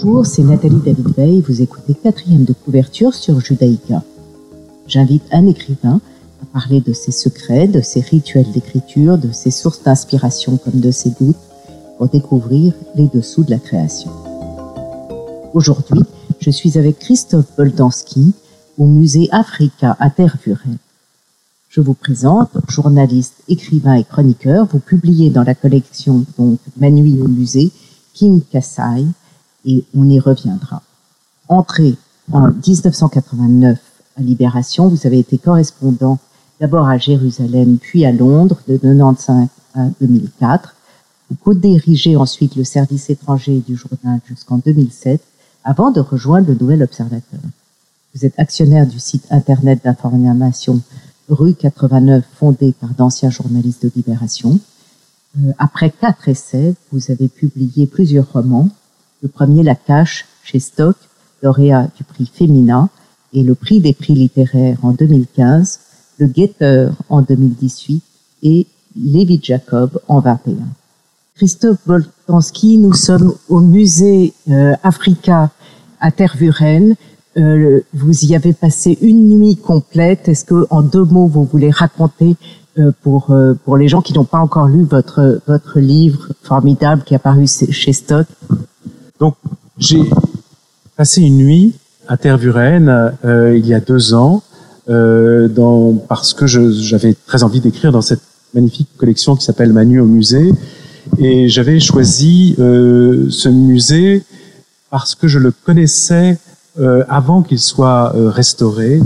Bonjour, c'est Nathalie David Veil. Vous écoutez quatrième de couverture sur Judaïka. J'invite un écrivain à parler de ses secrets, de ses rituels d'écriture, de ses sources d'inspiration comme de ses doutes pour découvrir les dessous de la création. Aujourd'hui, je suis avec Christophe Boldanski au musée Africa à Tervuren. Je vous présente, journaliste, écrivain et chroniqueur. Vous publiez dans la collection donc Manuel au musée King Kassai et on y reviendra. Entré en 1989 à Libération, vous avez été correspondant d'abord à Jérusalem puis à Londres de 1995 à 2004. Vous co-dirigez ensuite le service étranger du journal jusqu'en 2007 avant de rejoindre le Nouvel Observateur. Vous êtes actionnaire du site internet d'information Rue 89 fondé par d'anciens journalistes de Libération. Euh, après quatre essais, vous avez publié plusieurs romans, le premier, La Cache, chez Stock, lauréat du prix Femina, et le prix des prix littéraires en 2015, Le Guetteur en 2018 et Lévi Jacob en 21. Christophe Boltanski, nous sommes au musée euh, Africa à Tervuren. Euh, vous y avez passé une nuit complète. Est-ce que, en deux mots, vous voulez raconter euh, pour euh, pour les gens qui n'ont pas encore lu votre votre livre formidable qui est apparu chez Stock? Donc, j'ai passé une nuit à Tervuren euh, il y a deux ans, euh, dans, parce que j'avais très envie d'écrire dans cette magnifique collection qui s'appelle Manu au musée. Et j'avais choisi euh, ce musée parce que je le connaissais euh, avant qu'il soit euh, restauré.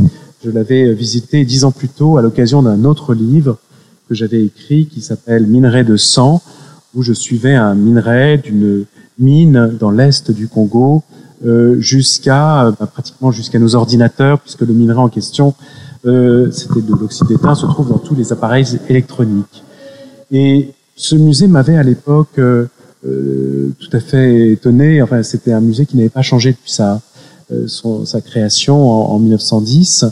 Je l'avais visité dix ans plus tôt à l'occasion d'un autre livre que j'avais écrit qui s'appelle Minerai de sang, où je suivais un minerai d'une mine dans l'est du Congo euh, jusqu'à bah, pratiquement jusqu'à nos ordinateurs, puisque le minerai en question, euh, c'était de l'oxyde d'étain, se trouve dans tous les appareils électroniques. Et ce musée m'avait à l'époque euh, euh tout à fait étonné. Enfin, c'était un musée qui n'avait pas changé depuis sa, euh, son, sa création en, en 1910.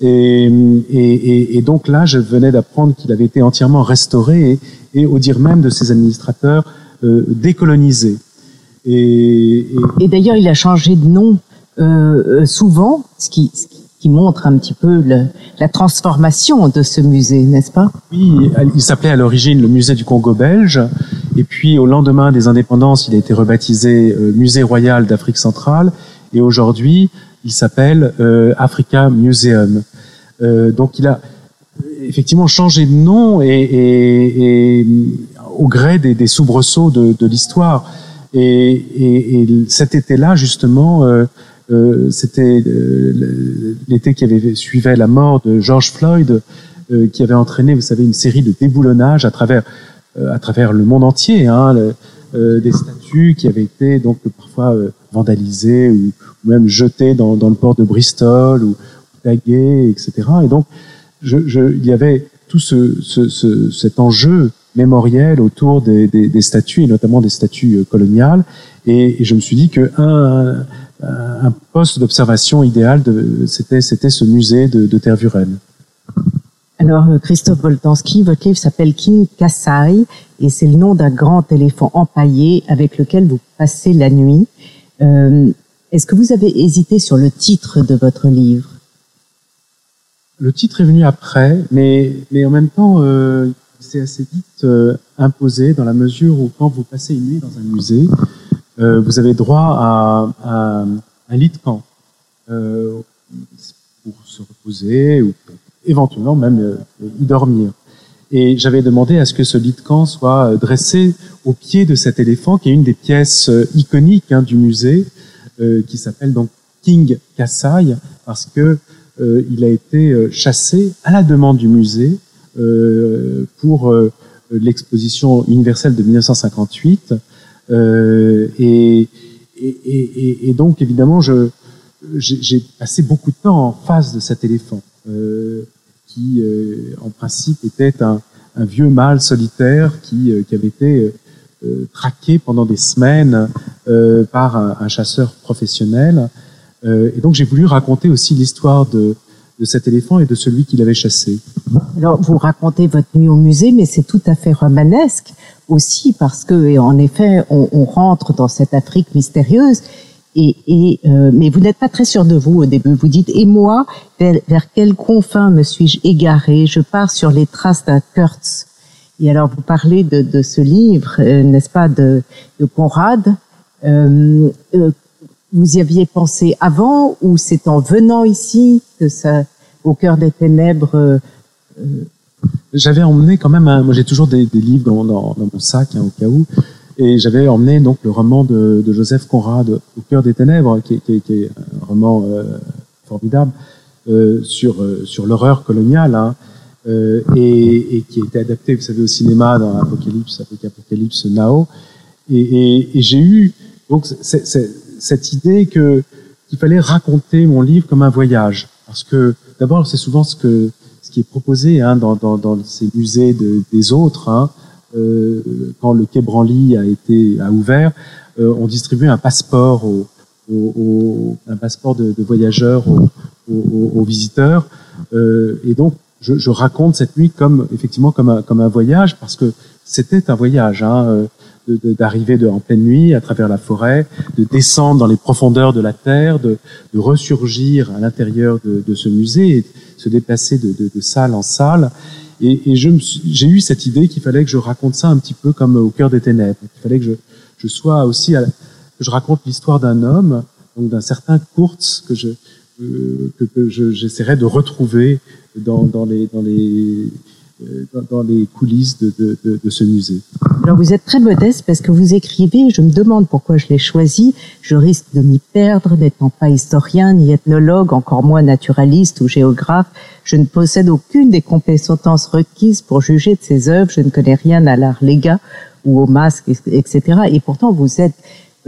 Et, et, et, donc là, je venais d'apprendre qu'il avait été entièrement restauré et, et, au dire même de ses administrateurs, euh, décolonisé. Et, d'ailleurs, il a changé de nom euh, souvent, ce qui, ce qui montre un petit peu le, la transformation de ce musée, n'est-ce pas? Oui, il s'appelait à l'origine le musée du Congo belge, et puis au lendemain des indépendances, il a été rebaptisé euh, Musée royal d'Afrique centrale, et aujourd'hui, il s'appelle euh, Africa Museum. Euh, donc il a effectivement changé de nom et, et, et au gré des, des soubresauts de, de l'histoire. Et, et, et cet été-là, justement, euh, euh, c'était euh, l'été qui avait suivi la mort de George Floyd, euh, qui avait entraîné, vous savez, une série de déboulonnages à travers euh, à travers le monde entier, hein, des statues qui avaient été donc parfois vandalisées ou, même jetées dans, dans, le port de Bristol ou taguées, etc. Et donc, je, je, il y avait tout ce, ce, ce, cet enjeu mémoriel autour des, des, des, statues, et notamment des statues euh, coloniales. Et, et je me suis dit qu'un un, un poste d'observation idéal, c'était ce musée de, de Tervuren. Alors, euh, Christophe Boltanski, votre livre s'appelle King Kassai, et c'est le nom d'un grand éléphant empaillé avec lequel vous passez la nuit. Euh, Est-ce que vous avez hésité sur le titre de votre livre? Le titre est venu après, mais, mais en même temps, euh, c'est assez vite euh, imposé dans la mesure où quand vous passez une nuit dans un musée, euh, vous avez droit à, un lit de camp pour se reposer ou éventuellement même y dormir. Et j'avais demandé à ce que ce lit de camp soit dressé au pied de cet éléphant, qui est une des pièces iconiques hein, du musée, euh, qui s'appelle donc King Kassai, parce que euh, il a été chassé à la demande du musée euh, pour euh, l'exposition universelle de 1958. Euh, et, et, et, et, donc, évidemment, j'ai passé beaucoup de temps en face de cet éléphant, qui, en principe, était un, vieux mâle solitaire qui, qui avait été traqué pendant des semaines par un, chasseur professionnel. et donc, j'ai voulu raconter aussi l'histoire de cet éléphant et de celui qui l'avait chassé. Alors, vous racontez votre nuit au musée, mais c'est tout à fait romanesque aussi parce que, et en effet, on rentre dans cette Afrique mystérieuse. Et, et euh, mais vous n'êtes pas très sûr de vous au début. Vous dites et moi, vers, vers quel confin me suis-je égaré? Je pars sur les traces d'un Kurtz. Et alors, vous parlez de, de ce livre, euh, n'est-ce pas, de, de Conrad. Euh, euh, vous y aviez pensé avant ou c'est en venant ici que ça, au cœur des ténèbres euh, J'avais emmené quand même, un, moi j'ai toujours des, des livres dans, dans, dans, mon sac hein, au cas où, et j'avais emmené donc le roman de, de, Joseph Conrad, Au cœur des ténèbres, qui, qui, qui est un roman euh, formidable euh, sur sur l'horreur coloniale. Hein, euh, et, et, qui a été adapté, vous savez, au cinéma dans Apocalypse, avec Apocalypse Now. Et, et, et j'ai eu donc c'est, c'est, cette idée que qu'il fallait raconter mon livre comme un voyage, parce que d'abord c'est souvent ce que ce qui est proposé hein, dans, dans, dans, ces musées de, des autres. Hein, euh, quand le quai Branly a été a ouvert, euh, on distribuait un passeport au, au, un passeport de, de voyageurs aux, aux, visiteurs. Euh, et donc je, je, raconte cette nuit comme effectivement comme un, comme un voyage parce que c'était un voyage. Hein, euh, d'arriver de, en pleine nuit à travers la forêt, de descendre dans les profondeurs de la terre, de, de ressurgir à l'intérieur de, de, ce musée et se déplacer de, de salle en salle. Et, et j'ai eu cette idée qu'il fallait que je raconte ça un petit peu comme au cœur des ténèbres. Il fallait que je, je sois aussi, à, que je raconte l'histoire d'un homme, donc d'un certain Kurtz que je euh, que, que j'essaierai de retrouver dans, dans les dans les euh, dans les coulisses de, de, de, de, ce musée. Alors vous êtes très modeste parce que vous écrivez, je me demande pourquoi je l'ai choisi, je risque de m'y perdre n'étant pas historien ni ethnologue, encore moins naturaliste ou géographe, je ne possède aucune des compétences requises pour juger de ces œuvres, je ne connais rien à l'art légat ou au masque, etc. Et pourtant vous êtes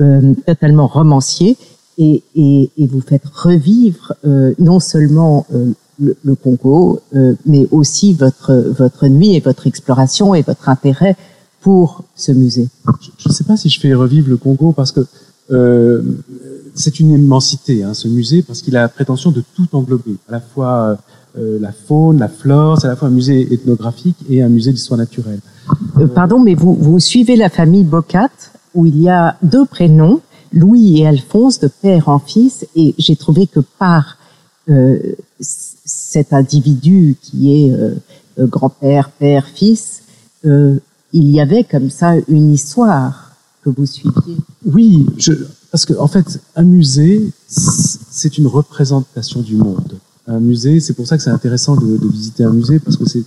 euh, totalement romancier et, et, et, vous faites revivre euh, non seulement euh, le, le, Congo, euh, mais aussi votre, votre nuit et votre exploration et votre intérêt pour ce musée. Je ne sais pas si je fais revivre le Congo parce que euh, c'est une immensité, hein, ce musée, parce qu'il a la prétention de tout englober, à la fois euh, la faune, la flore, c'est à la fois un musée ethnographique et un musée d'histoire naturelle. Euh, pardon, mais vous, vous suivez la famille Bocat, où il y a deux prénoms, Louis et Alphonse, de père en fils, et j'ai trouvé que par euh, cet individu qui est euh, euh, grand-père, père, fils, euh, il y avait comme ça une histoire que vous suiviez. Oui, je, parce que en fait, un musée, c'est une représentation du monde. Un musée, c'est pour ça que c'est intéressant de, de, visiter un musée parce que c'est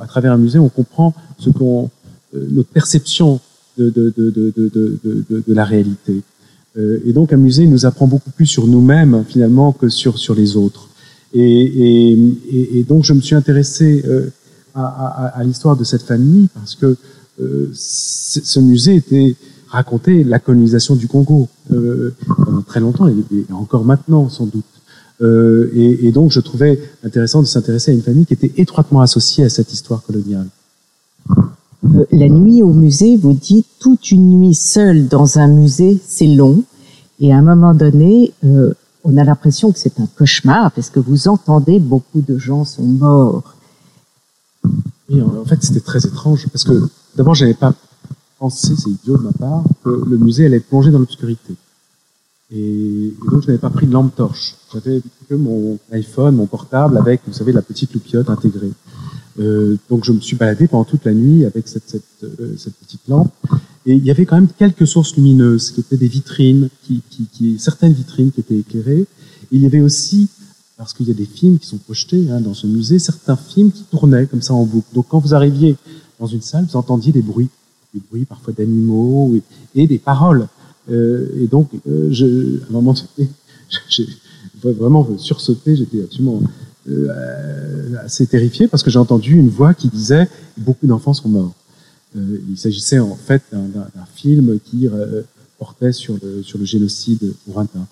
à travers un musée, on comprend ce qu'on, euh, notre perception de, de, de, la réalité. Euh, et donc, un musée nous apprend beaucoup plus sur nous-mêmes finalement que sur sur les autres. Et, et, et, donc je me suis intéressé euh, à, à, à l'histoire de cette famille parce que euh, ce musée était raconté la colonisation du Congo pendant très longtemps et, encore maintenant sans doute. Et, et, donc je trouvais intéressant de s'intéresser à une famille qui était étroitement associée à cette histoire coloniale. Euh, la nuit au musée, vous dites toute une nuit seule dans un musée, c'est long. Et à un moment donné, euh, on a l'impression que c'est un cauchemar parce que vous entendez beaucoup de gens sont morts. Oui, en fait, c'était très étrange parce que d'abord, j'avais pas pensé, c'est idiot de ma part, que le musée allait plonger dans l'obscurité. Et, donc, je n'avais pas pris de lampe torche. J'avais que mon iPhone, mon portable avec, vous savez, la petite loupiote intégrée. Euh, donc, je me suis baladé pendant toute la nuit avec cette, cette, euh, cette petite lampe. Et il y avait quand même quelques sources lumineuses, qui étaient des vitrines, qui, qui, qui certaines vitrines qui étaient éclairées. Et il y avait aussi, parce qu'il y a des films qui sont projetés hein, dans ce musée, certains films qui tournaient comme ça en boucle. Donc quand vous arriviez dans une salle, vous entendiez des bruits, des bruits parfois d'animaux et, des paroles. Euh, et donc, euh, je, à un moment donné, j'ai vraiment sursauté, j'étais absolument assez terrifié parce que j'ai entendu une voix qui disait beaucoup d'enfants sont morts. Euh, il s'agissait en fait d'un film qui euh, portait sur le, sur le génocide orantin.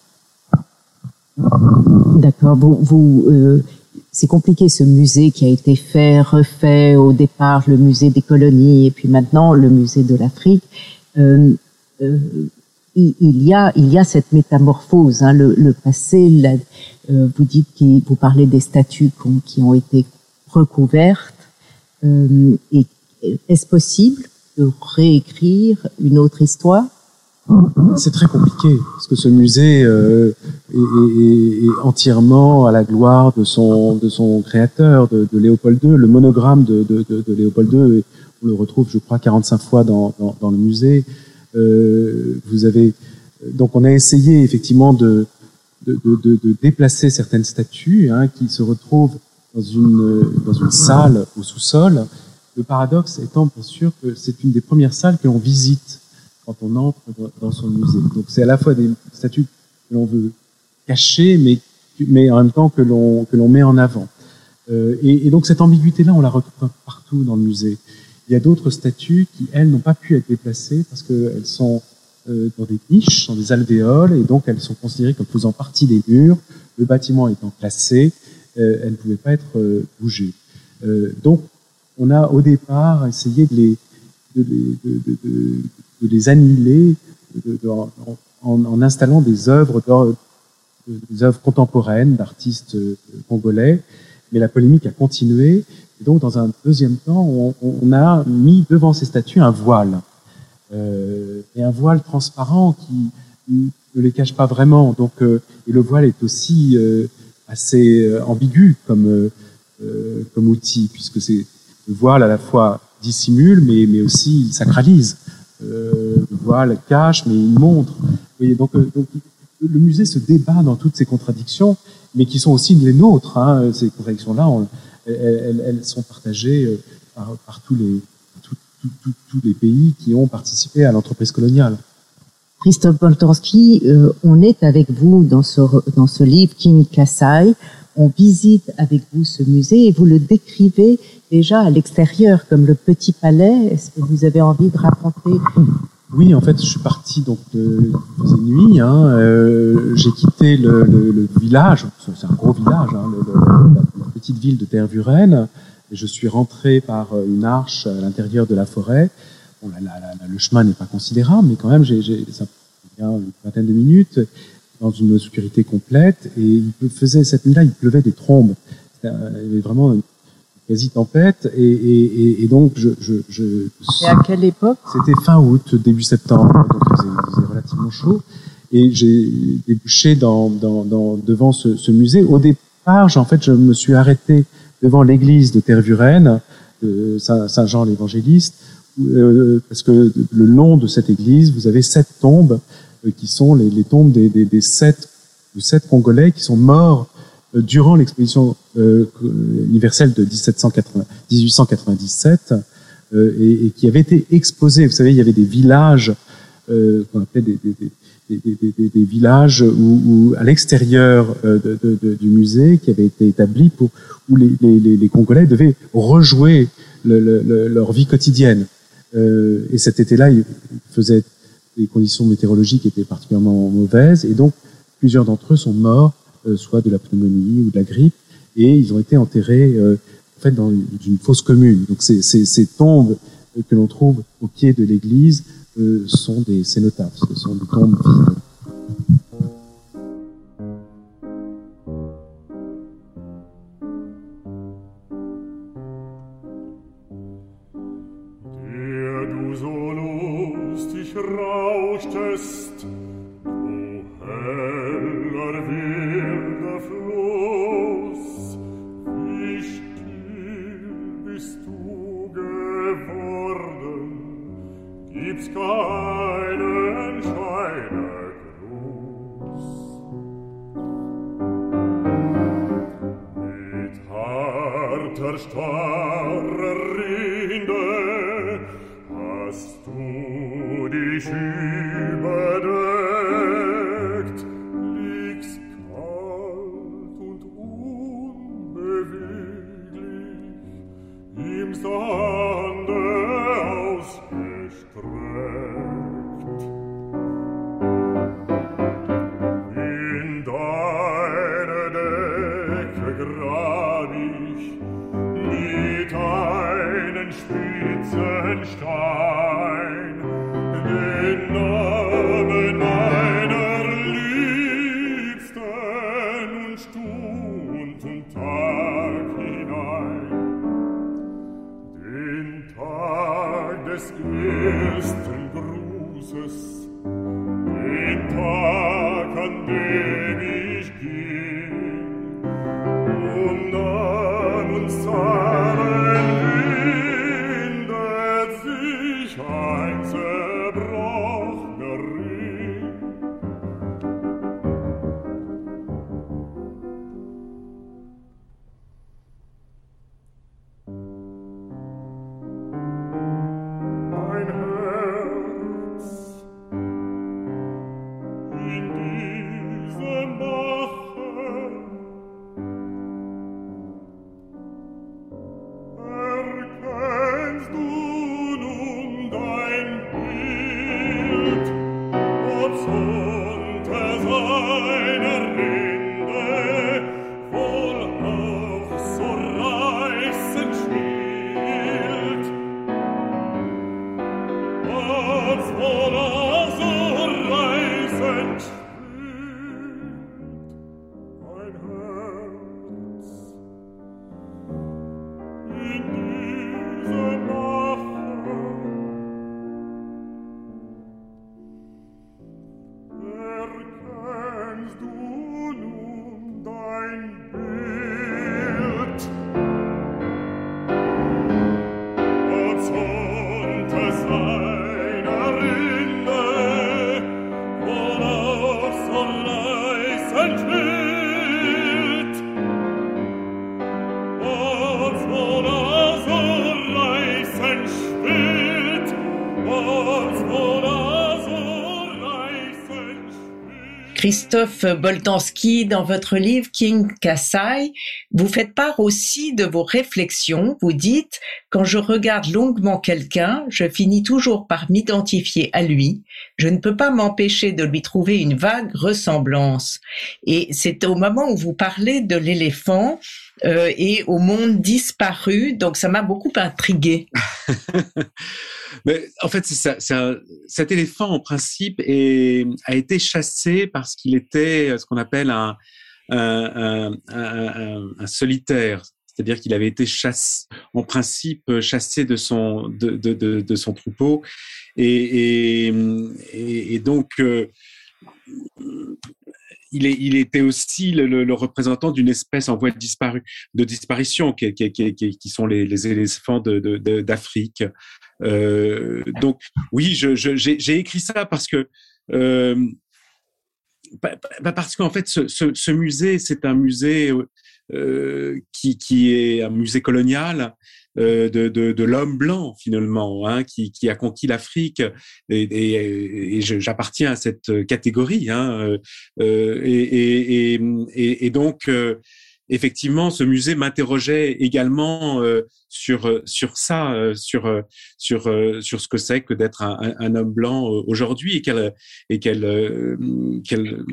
D'accord. Vous, vous euh, c'est compliqué ce musée qui a été fait, refait au départ, le musée des colonies et puis maintenant le musée de l'Afrique. Euh, euh, il, y a il y a cette métamorphose. Hein, le, le, passé, la, euh, vous dites que vous parlez des statues qui ont été recouvertes. Euh, est-ce possible de réécrire une autre histoire? C'est très compliqué parce que ce musée euh, est, entièrement à la gloire de son créateur, de, Léopold II. Le monogramme de, Léopold II, on le retrouve, je crois, 45 fois dans, dans, le musée. Vous avez donc on a essayé effectivement de de, de, de déplacer certaines statues hein, qui se retrouvent dans une dans une salle au sous-sol. Le paradoxe étant bien sûr que c'est une des premières salles que l'on visite quand on entre dans son musée. Donc c'est à la fois des statues que l'on veut cacher, mais, mais en même temps que l'on met en avant. Euh, et, et, donc cette ambiguïté-là, on la retrouve partout dans le musée. Il y a d'autres statues qui, elles, n'ont pas pu être déplacées parce qu'elles sont euh, dans des niches, dans des alvéoles, et donc elles sont considérées comme faisant partie des murs. Le bâtiment étant classé, euh, elles ne pouvaient pas être euh, bougées. Euh, donc on a au départ essayé de les, de, de, de, de les annihiler en, en, installant des œuvres, des œuvres contemporaines d'artistes euh, congolais. Mais la polémique a continué. Et donc, dans un deuxième temps, on, on a mis devant ces statues un voile. Euh, et un voile transparent qui ne les cache pas vraiment. Donc, euh, et le voile est aussi euh, assez ambigu comme, comme outil, puisque c'est le voile à la fois dissimule, mais, mais aussi il sacralise euh, voile cache, mais il montre. Vous voyez, donc, le musée se débat dans toutes ces contradictions, mais qui sont aussi les nôtres. Hein. Ces contradictions-là, elles, sont partagées par, par tous, les, tous, les pays qui ont participé à l'entreprise coloniale. Christophe Boltanski, euh, on est avec vous dans ce, dans ce livre King Kasai. On visite avec vous ce musée et vous le décrivez déjà à l'extérieur, comme le petit palais. Est-ce que vous avez envie de raconter? Oui, en fait, je suis parti donc de, faisait nuit. Hein, euh, J'ai quitté le, le, le village, c'est un gros village, hein, le, la, la, petite ville de Tervuren. Et je suis rentré par une arche à l'intérieur de la forêt. Bon, la, la, le chemin n'est pas considérable, mais quand même, j'ai ça prend une vingtaine de minutes dans une obscurité complète. Et il faisait cette nuit-là, il pleuvait des trombes. Il y avait vraiment une quasi-tempête. Et, et, et, donc, je... je, je et à quelle époque? C'était fin août, début septembre, donc il faisait, il faisait relativement chaud. Et j'ai débouché dans, dans, dans, devant ce, ce, musée. Au départ, en fait, je me suis arrêté devant l'église de Tervuren, de Saint-Jean l'Évangéliste, euh, parce que le long de cette église, vous avez sept tombes euh, qui sont les, tombes des, sept, Congolais qui sont morts euh, durant l'exposition euh, universelle de 1780, 1897 euh, et, qui avaient été exposés. Vous savez, il y avait des villages euh, qu'on appelait des, des, des, villages où à l'extérieur de, du musée qui avaient été établis pour où les, Congolais devaient rejouer le, le, leur vie quotidienne. Euh, et cet été-là, il faisait les conditions météorologiques étaient particulièrement mauvaises et donc plusieurs d'entre eux sont morts euh, soit de la pneumonie ou de la grippe, et ils ont été enterrés euh, en fait dans une fosse commune. Donc ces, tombes que l'on trouve au pied de l'église euh, sont des cénotaphes, ce sont des tombes vides. dich Christophe Boltanski, dans votre livre King Kassai, vous faites part aussi de vos réflexions. Vous dites, quand je regarde longuement quelqu'un, je finis toujours par m'identifier à lui. Je ne peux pas m'empêcher de lui trouver une vague ressemblance. Et c'est au moment où vous parlez de l'éléphant euh, et au monde disparu, donc ça m'a beaucoup intrigué. Mais en fait, c'est ça, cet éléphant, en principe, est, a été chassé parce qu'il était ce qu'on appelle un, un, solitaire. C'est-à-dire qu'il avait été chassé, en principe chassé de son, de, de, son troupeau. Et, et, donc, euh, il, est, il, était aussi le, représentant d'une espèce en voie de, disparu, de disparition, qui, qui, qui, qui sont les, éléphants d'Afrique. Euh, donc oui, j'ai écrit ça parce que euh, parce qu'en fait, ce, musée, c'est un musée euh, qui, qui, est un musée colonial euh, de, de, l'homme blanc finalement, hein, qui, qui, a conquis l'Afrique. Et, j'appartiens à cette catégorie. Hein, euh, et, donc effectivement, ce musée m'interrogeait également euh, sur euh, sur ça, euh, sur sur sur ce que c'est que d'être un, un, homme blanc aujourd'hui et quelle et quelle quelle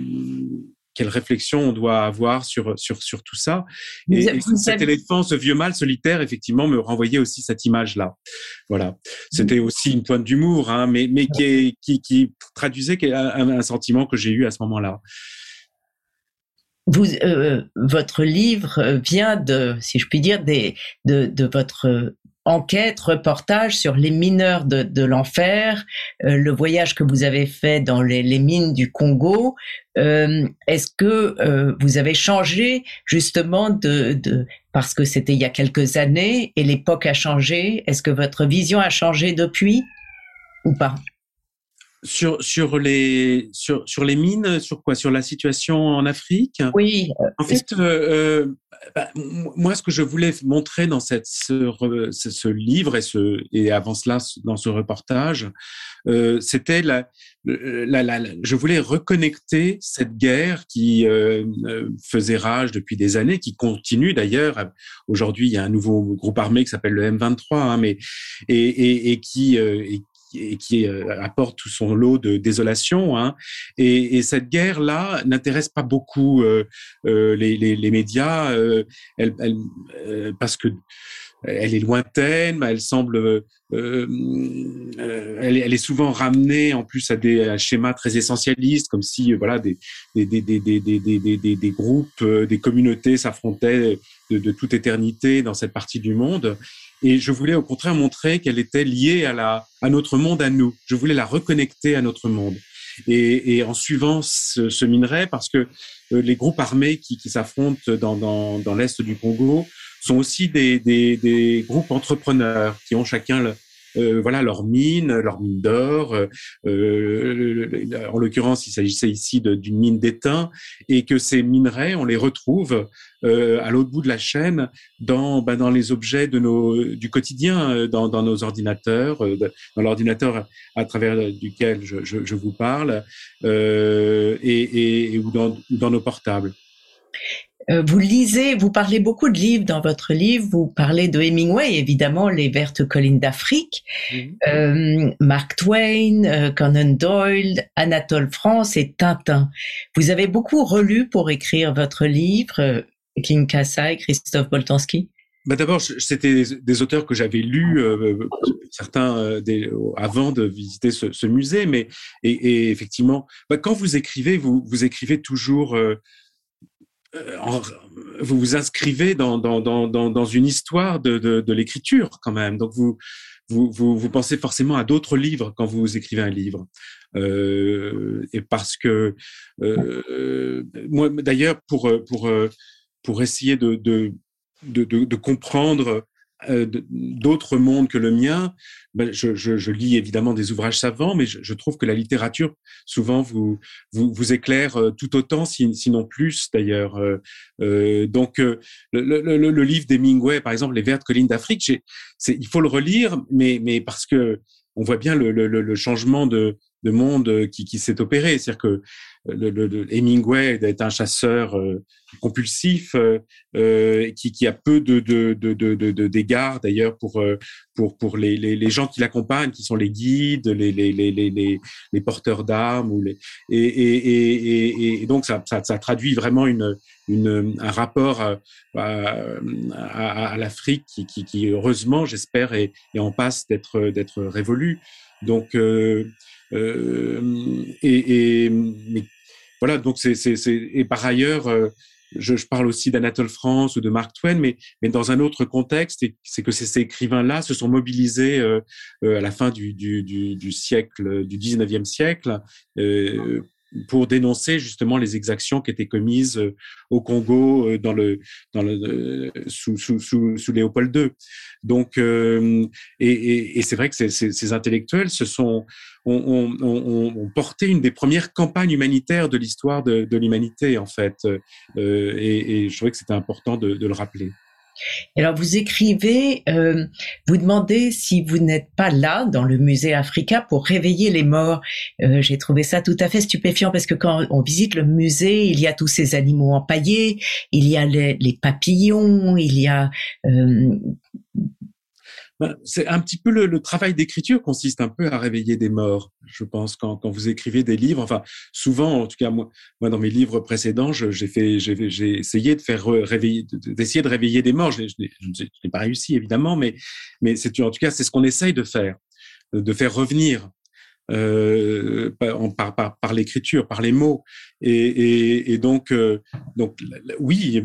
quelle réflexion on doit avoir sur sur sur tout ça. Et, cet éléphant, ce vieux mâle solitaire, effectivement, me renvoyait aussi cette image-là. Voilà. C'était aussi une pointe d'humour, hein, mais mais qui, qui qui traduisait un, un sentiment que j'ai eu à ce moment-là vous, euh, votre livre vient de, si je puis dire, des, de, de votre enquête, reportage sur les mineurs de, de l'enfer, euh, le voyage que vous avez fait dans les, les mines du Congo. Euh, Est-ce que euh, vous avez changé justement de, de parce que c'était il y a quelques années et l'époque a changé. Est-ce que votre vision a changé depuis ou pas? Sur, sur, les, sur, sur les mines, sur quoi? Sur la situation en Afrique? Oui. En fait, euh, euh bah, moi, ce que je voulais montrer dans cette, ce, ce, livre et, ce, et avant cela dans ce reportage, euh, c'était la, la, la, je voulais reconnecter cette guerre qui euh, faisait rage depuis des années, qui continue d'ailleurs. Aujourd'hui, il y a un nouveau groupe armé qui s'appelle le M23, hein, mais et, et, et qui et et qui euh, apporte tout son lot de désolation. Hein. Et, et, cette guerre-là n'intéresse pas beaucoup euh, euh, les, médias, parce que elle est lointaine, elle semble, elle, est souvent ramenée en plus à des schémas très essentialistes, comme si voilà des groupes, des communautés s'affrontaient de, toute éternité dans cette partie du monde. Et je voulais au contraire montrer qu'elle était liée à, la, à notre monde, à nous. Je voulais la reconnecter à notre monde. Et, et en suivant ce, ce, minerai, parce que euh, les groupes armés qui, qui s'affrontent dans, dans, dans l'Est du Congo sont aussi des, des, des, groupes entrepreneurs qui ont chacun le, euh, voilà leur mine, leur mine d'or. Euh, euh, en l'occurrence, il s'agissait ici d'une mine d'étain, et que ces minerais, on les retrouve à l'autre bout de la chaîne dans ben, dans les objets de nos du quotidien, dans, nos ordinateurs, dans l'ordinateur à travers duquel je, je, vous parle, et, et, ou, dans, dans nos portables. Euh, vous lisez, vous parlez beaucoup de livres dans votre livre. Vous parlez de Hemingway, évidemment, Les Vertes Collines d'Afrique, euh, Mark Twain, euh, Conan Doyle, Anatole France et Tintin. Vous avez beaucoup relu pour écrire votre livre, King Kassai, Christophe Boltanski? Bah D'abord, c'était des auteurs que j'avais lus, certains des, avant de visiter ce, ce musée, mais et, et effectivement, bah, quand vous écrivez, vous, vous écrivez toujours euh, vous vous inscrivez dans, dans, dans, dans une histoire de, de, l'écriture quand même. Donc vous, vous, vous, vous pensez forcément à d'autres livres quand vous écrivez un livre. Euh, et parce que euh, moi, d'ailleurs, pour, pour, pour essayer de, de, de, comprendre euh, d'autres mondes que le mien, ben, je, je, je, lis évidemment des ouvrages savants, mais je, je, trouve que la littérature souvent vous vous, vous éclaire euh, tout autant, sinon plus d'ailleurs. Euh, euh donc le, le, le, le livre par exemple, Les Vertes collines d'Afrique, il faut le relire, mais mais parce que on voit bien le, le changement de, de monde qui, qui s'est opéré. C'est-à-dire que le, Hemingway est un chasseur euh, compulsif euh, euh, qui, qui, a peu de, de, de, de d'égards d'ailleurs pour, pour, pour les, les, les gens qui l'accompagnent, qui sont les guides, les, les, les, les, porteurs d'armes. Les, et, et, et, donc ça, ça, traduit vraiment une, une, un rapport à, l'Afrique qui, qui, heureusement, j'espère, est, est en passe d'être, d'être révolu. Donc, euh, euh, et, et mais voilà, donc c'est, c'est, c'est et par ailleurs, euh, je, je, parle aussi d'Anatole France ou de Mark Twain, mais, mais dans un autre contexte, c'est que ces, écrivains-là se sont mobilisés euh, euh, à la fin du, du, du, du siècle, du 19e siècle, euh, pour dénoncer justement les exactions qui étaient commises euh, au Congo euh, dans le, euh, sous, sous, sous, sous Léopold II. Donc, et, et, c'est vrai que ces, ces, intellectuels se sont ont, porté une des premières campagnes humanitaires de l'histoire de, de l'humanité en fait, et, je trouvais que c'était important de le rappeler. Alors vous écrivez, euh, vous demandez si vous n'êtes pas là dans le musée Africa pour réveiller les morts. Euh, J'ai trouvé ça tout à fait stupéfiant parce que quand on visite le musée, il y a tous ces animaux empaillés, il y a les, les papillons, il y a euh, c'est un petit peu le, le travail d'écriture consiste un peu à réveiller des morts. Je pense quand, quand vous écrivez des livres, enfin souvent, en tout cas moi, moi dans mes livres précédents, j'ai fait, j'ai essayé de faire réveiller, d'essayer de réveiller des morts. Je, n'ai pas réussi évidemment, mais mais c'est en tout cas c'est ce qu'on essaye de faire, de faire revenir euh, par, par, par l'écriture, par les mots. Et, et, et donc, euh, donc, oui,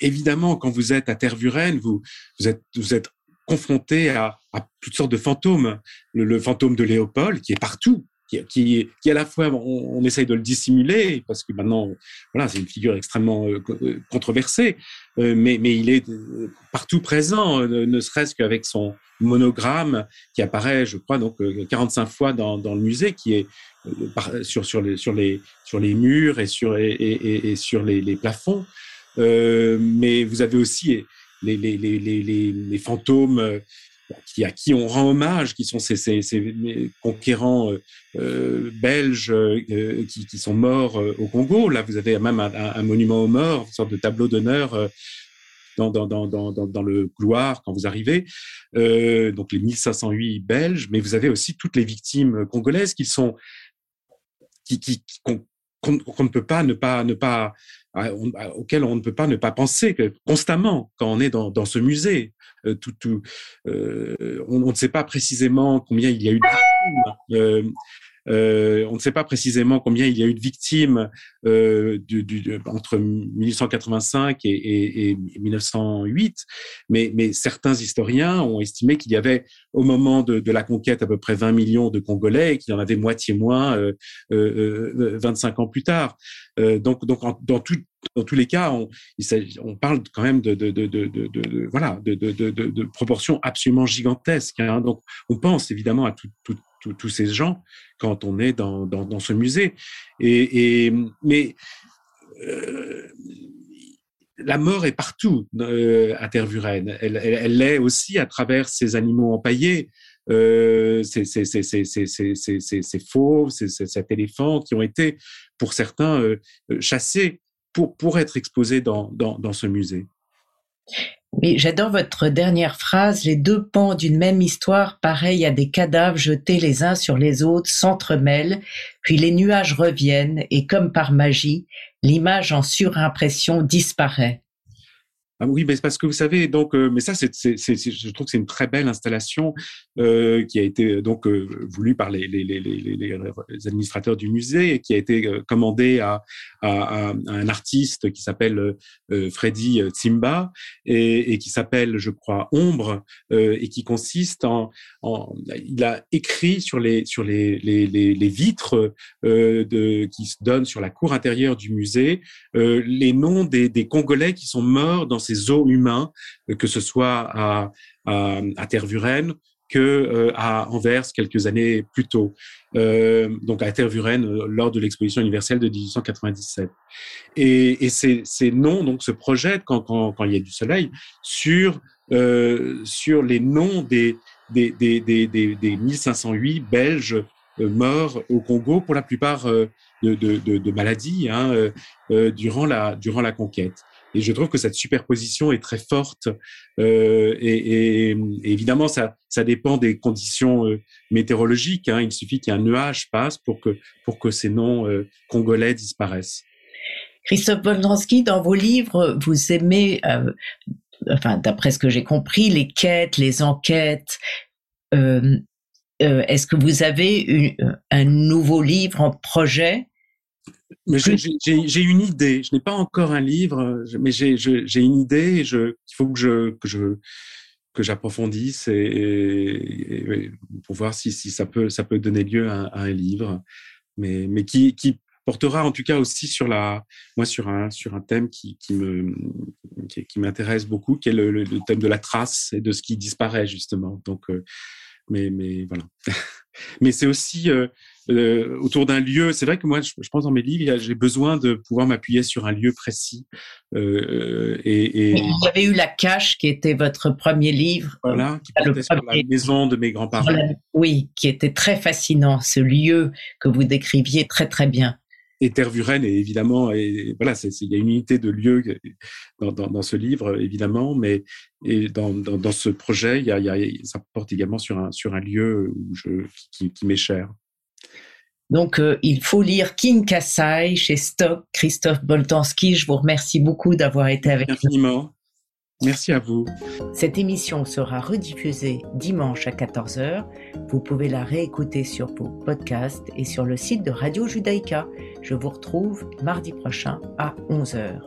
évidemment, quand vous êtes à Tervuren, vous, vous êtes, vous êtes confronté à, toutes sortes de fantômes. Le, fantôme de Léopold, qui est partout, qui, qui, à la fois, on, essaye de le dissimuler, parce que maintenant, voilà, c'est une figure extrêmement euh, euh controversée, euh, mais, mais il est partout présent, ne serait-ce qu'avec son monogramme qui apparaît, je crois, donc 45 fois dans, le musée, qui est sur, sur, les, sur, les, sur les murs et sur, et, sur les, plafonds. Mais vous avez aussi les, les, les, les, fantômes euh, qui, à qui on rend hommage, qui sont ces, ces, ces conquérants euh, euh belges qui, qui, sont morts au Congo. Là, vous avez même un, monument aux morts, une sorte de tableau d'honneur dans, dans, dans, dans, le couloir quand vous arrivez. Donc les 1508 belges, mais vous avez aussi toutes les victimes congolaises qui sont qui, qui, qu'on, qu'on ne peut pas ne pas ne pas auquel on ne peut pas ne pas penser que constamment quand on est dans, dans ce musée. Euh, tout, tout, euh, on, ne sait pas précisément combien il y a eu de victimes. Euh, on ne sait pas précisément combien il y a eu de victimes euh, entre 1885 et, et, et 1908, mais, certains historiens ont estimé qu'il y avait au moment de, la conquête à peu près 20 millions de Congolais et qu'il y en avait moitié moins euh, 25 euh, ans plus tard. donc, dans, tous les cas, on, parle quand même de voilà, de, proportions absolument gigantesques. Hein. Donc, on pense évidemment à tout, tout, tous ces gens quand on est dans, ce musée. Et, mais euh, la mort est partout euh, à Tervuren. Elle, l'est aussi à travers ces animaux empaillés, euh, ces, fauves, cet éléphant qui ont été, pour certains, chassés pour, être exposés dans ce musée. Oui, j'adore votre dernière phrase. Les deux pans d'une même histoire, pareils à des cadavres jetés les uns sur les autres, s'entremêlent, puis les nuages reviennent et comme par magie, l'image en surimpression disparaît. Ah oui, mais parce que vous savez, donc, euh, mais ça, c'est, c'est, c'est, je trouve que c'est une très belle installation euh, qui a été donc euh, voulue par les, les, les, les, administrateurs du musée et qui a été euh, commandée à, à, à, un artiste qui s'appelle euh, Freddy Tsimba et, et qui s'appelle, je crois, Ombre et qui consiste en, en, il a écrit sur les sur les, les, vitres de qui se donnent sur la cour intérieure du musée les noms des, des Congolais qui sont morts dans ces eaux humains, euh, que ce soit à, à, à Tervuren que euh, à Anvers quelques années plus tôt, euh, donc à Tervuren lors de l'exposition universelle de 1897. Et, ces, noms donc se projettent quand, il y a du soleil sur sur les noms des des, des, des, des, des 1508 Belges morts au Congo pour la plupart de maladies hein, durant la durant la conquête. Et je trouve que cette superposition est très forte. Euh, et, et, évidemment, ça, ça dépend des conditions euh, météorologiques. Hein. Il suffit qu'un nuage passe pour que, pour que ces noms euh, congolais disparaissent. Christophe Boldanski, dans vos livres, vous aimez, euh, enfin, d'après ce que j'ai compris, les quêtes, les enquêtes. Euh, est-ce que vous avez une, un nouveau livre en projet? Mais j'ai une idée. Je n'ai pas encore un livre, mais j'ai une idée. Et je, il faut que je que je que j'approfondisse et, et, pour voir si, si ça peut ça peut donner lieu à, à, un livre, mais mais qui qui portera en tout cas aussi sur la moi sur un sur un thème qui qui me qui, qui m'intéresse beaucoup, qui est le, le, thème de la trace et de ce qui disparaît justement. Donc euh, mais mais voilà. mais c'est aussi euh, euh, autour d'un lieu. C'est vrai que moi, je, je pense dans mes livres, j'ai besoin de pouvoir m'appuyer sur un lieu précis. Euh, et, et... Il y avait eu La Cache, qui était votre premier livre. Voilà, qui portait sur la maison de mes grands-parents. Oui, qui était très fascinant, ce lieu que vous décriviez très très bien. Et Tervuren, et évidemment, et voilà, il y a une unité de lieu dans, dans, dans, ce livre, évidemment, mais et dans, dans, dans ce projet, il y a, il y a, ça porte également sur un, sur un lieu où je, qui, qui m'est cher. Donc, euh, il faut lire King Kassai chez Stock, Christophe Boltanski. Je vous remercie beaucoup d'avoir été avec Infiniment. nous. Merci à vous. Cette émission sera rediffusée dimanche à 14h. Vous pouvez la réécouter sur vos podcasts et sur le site de Radio Judaïka. Je vous retrouve mardi prochain à 11h.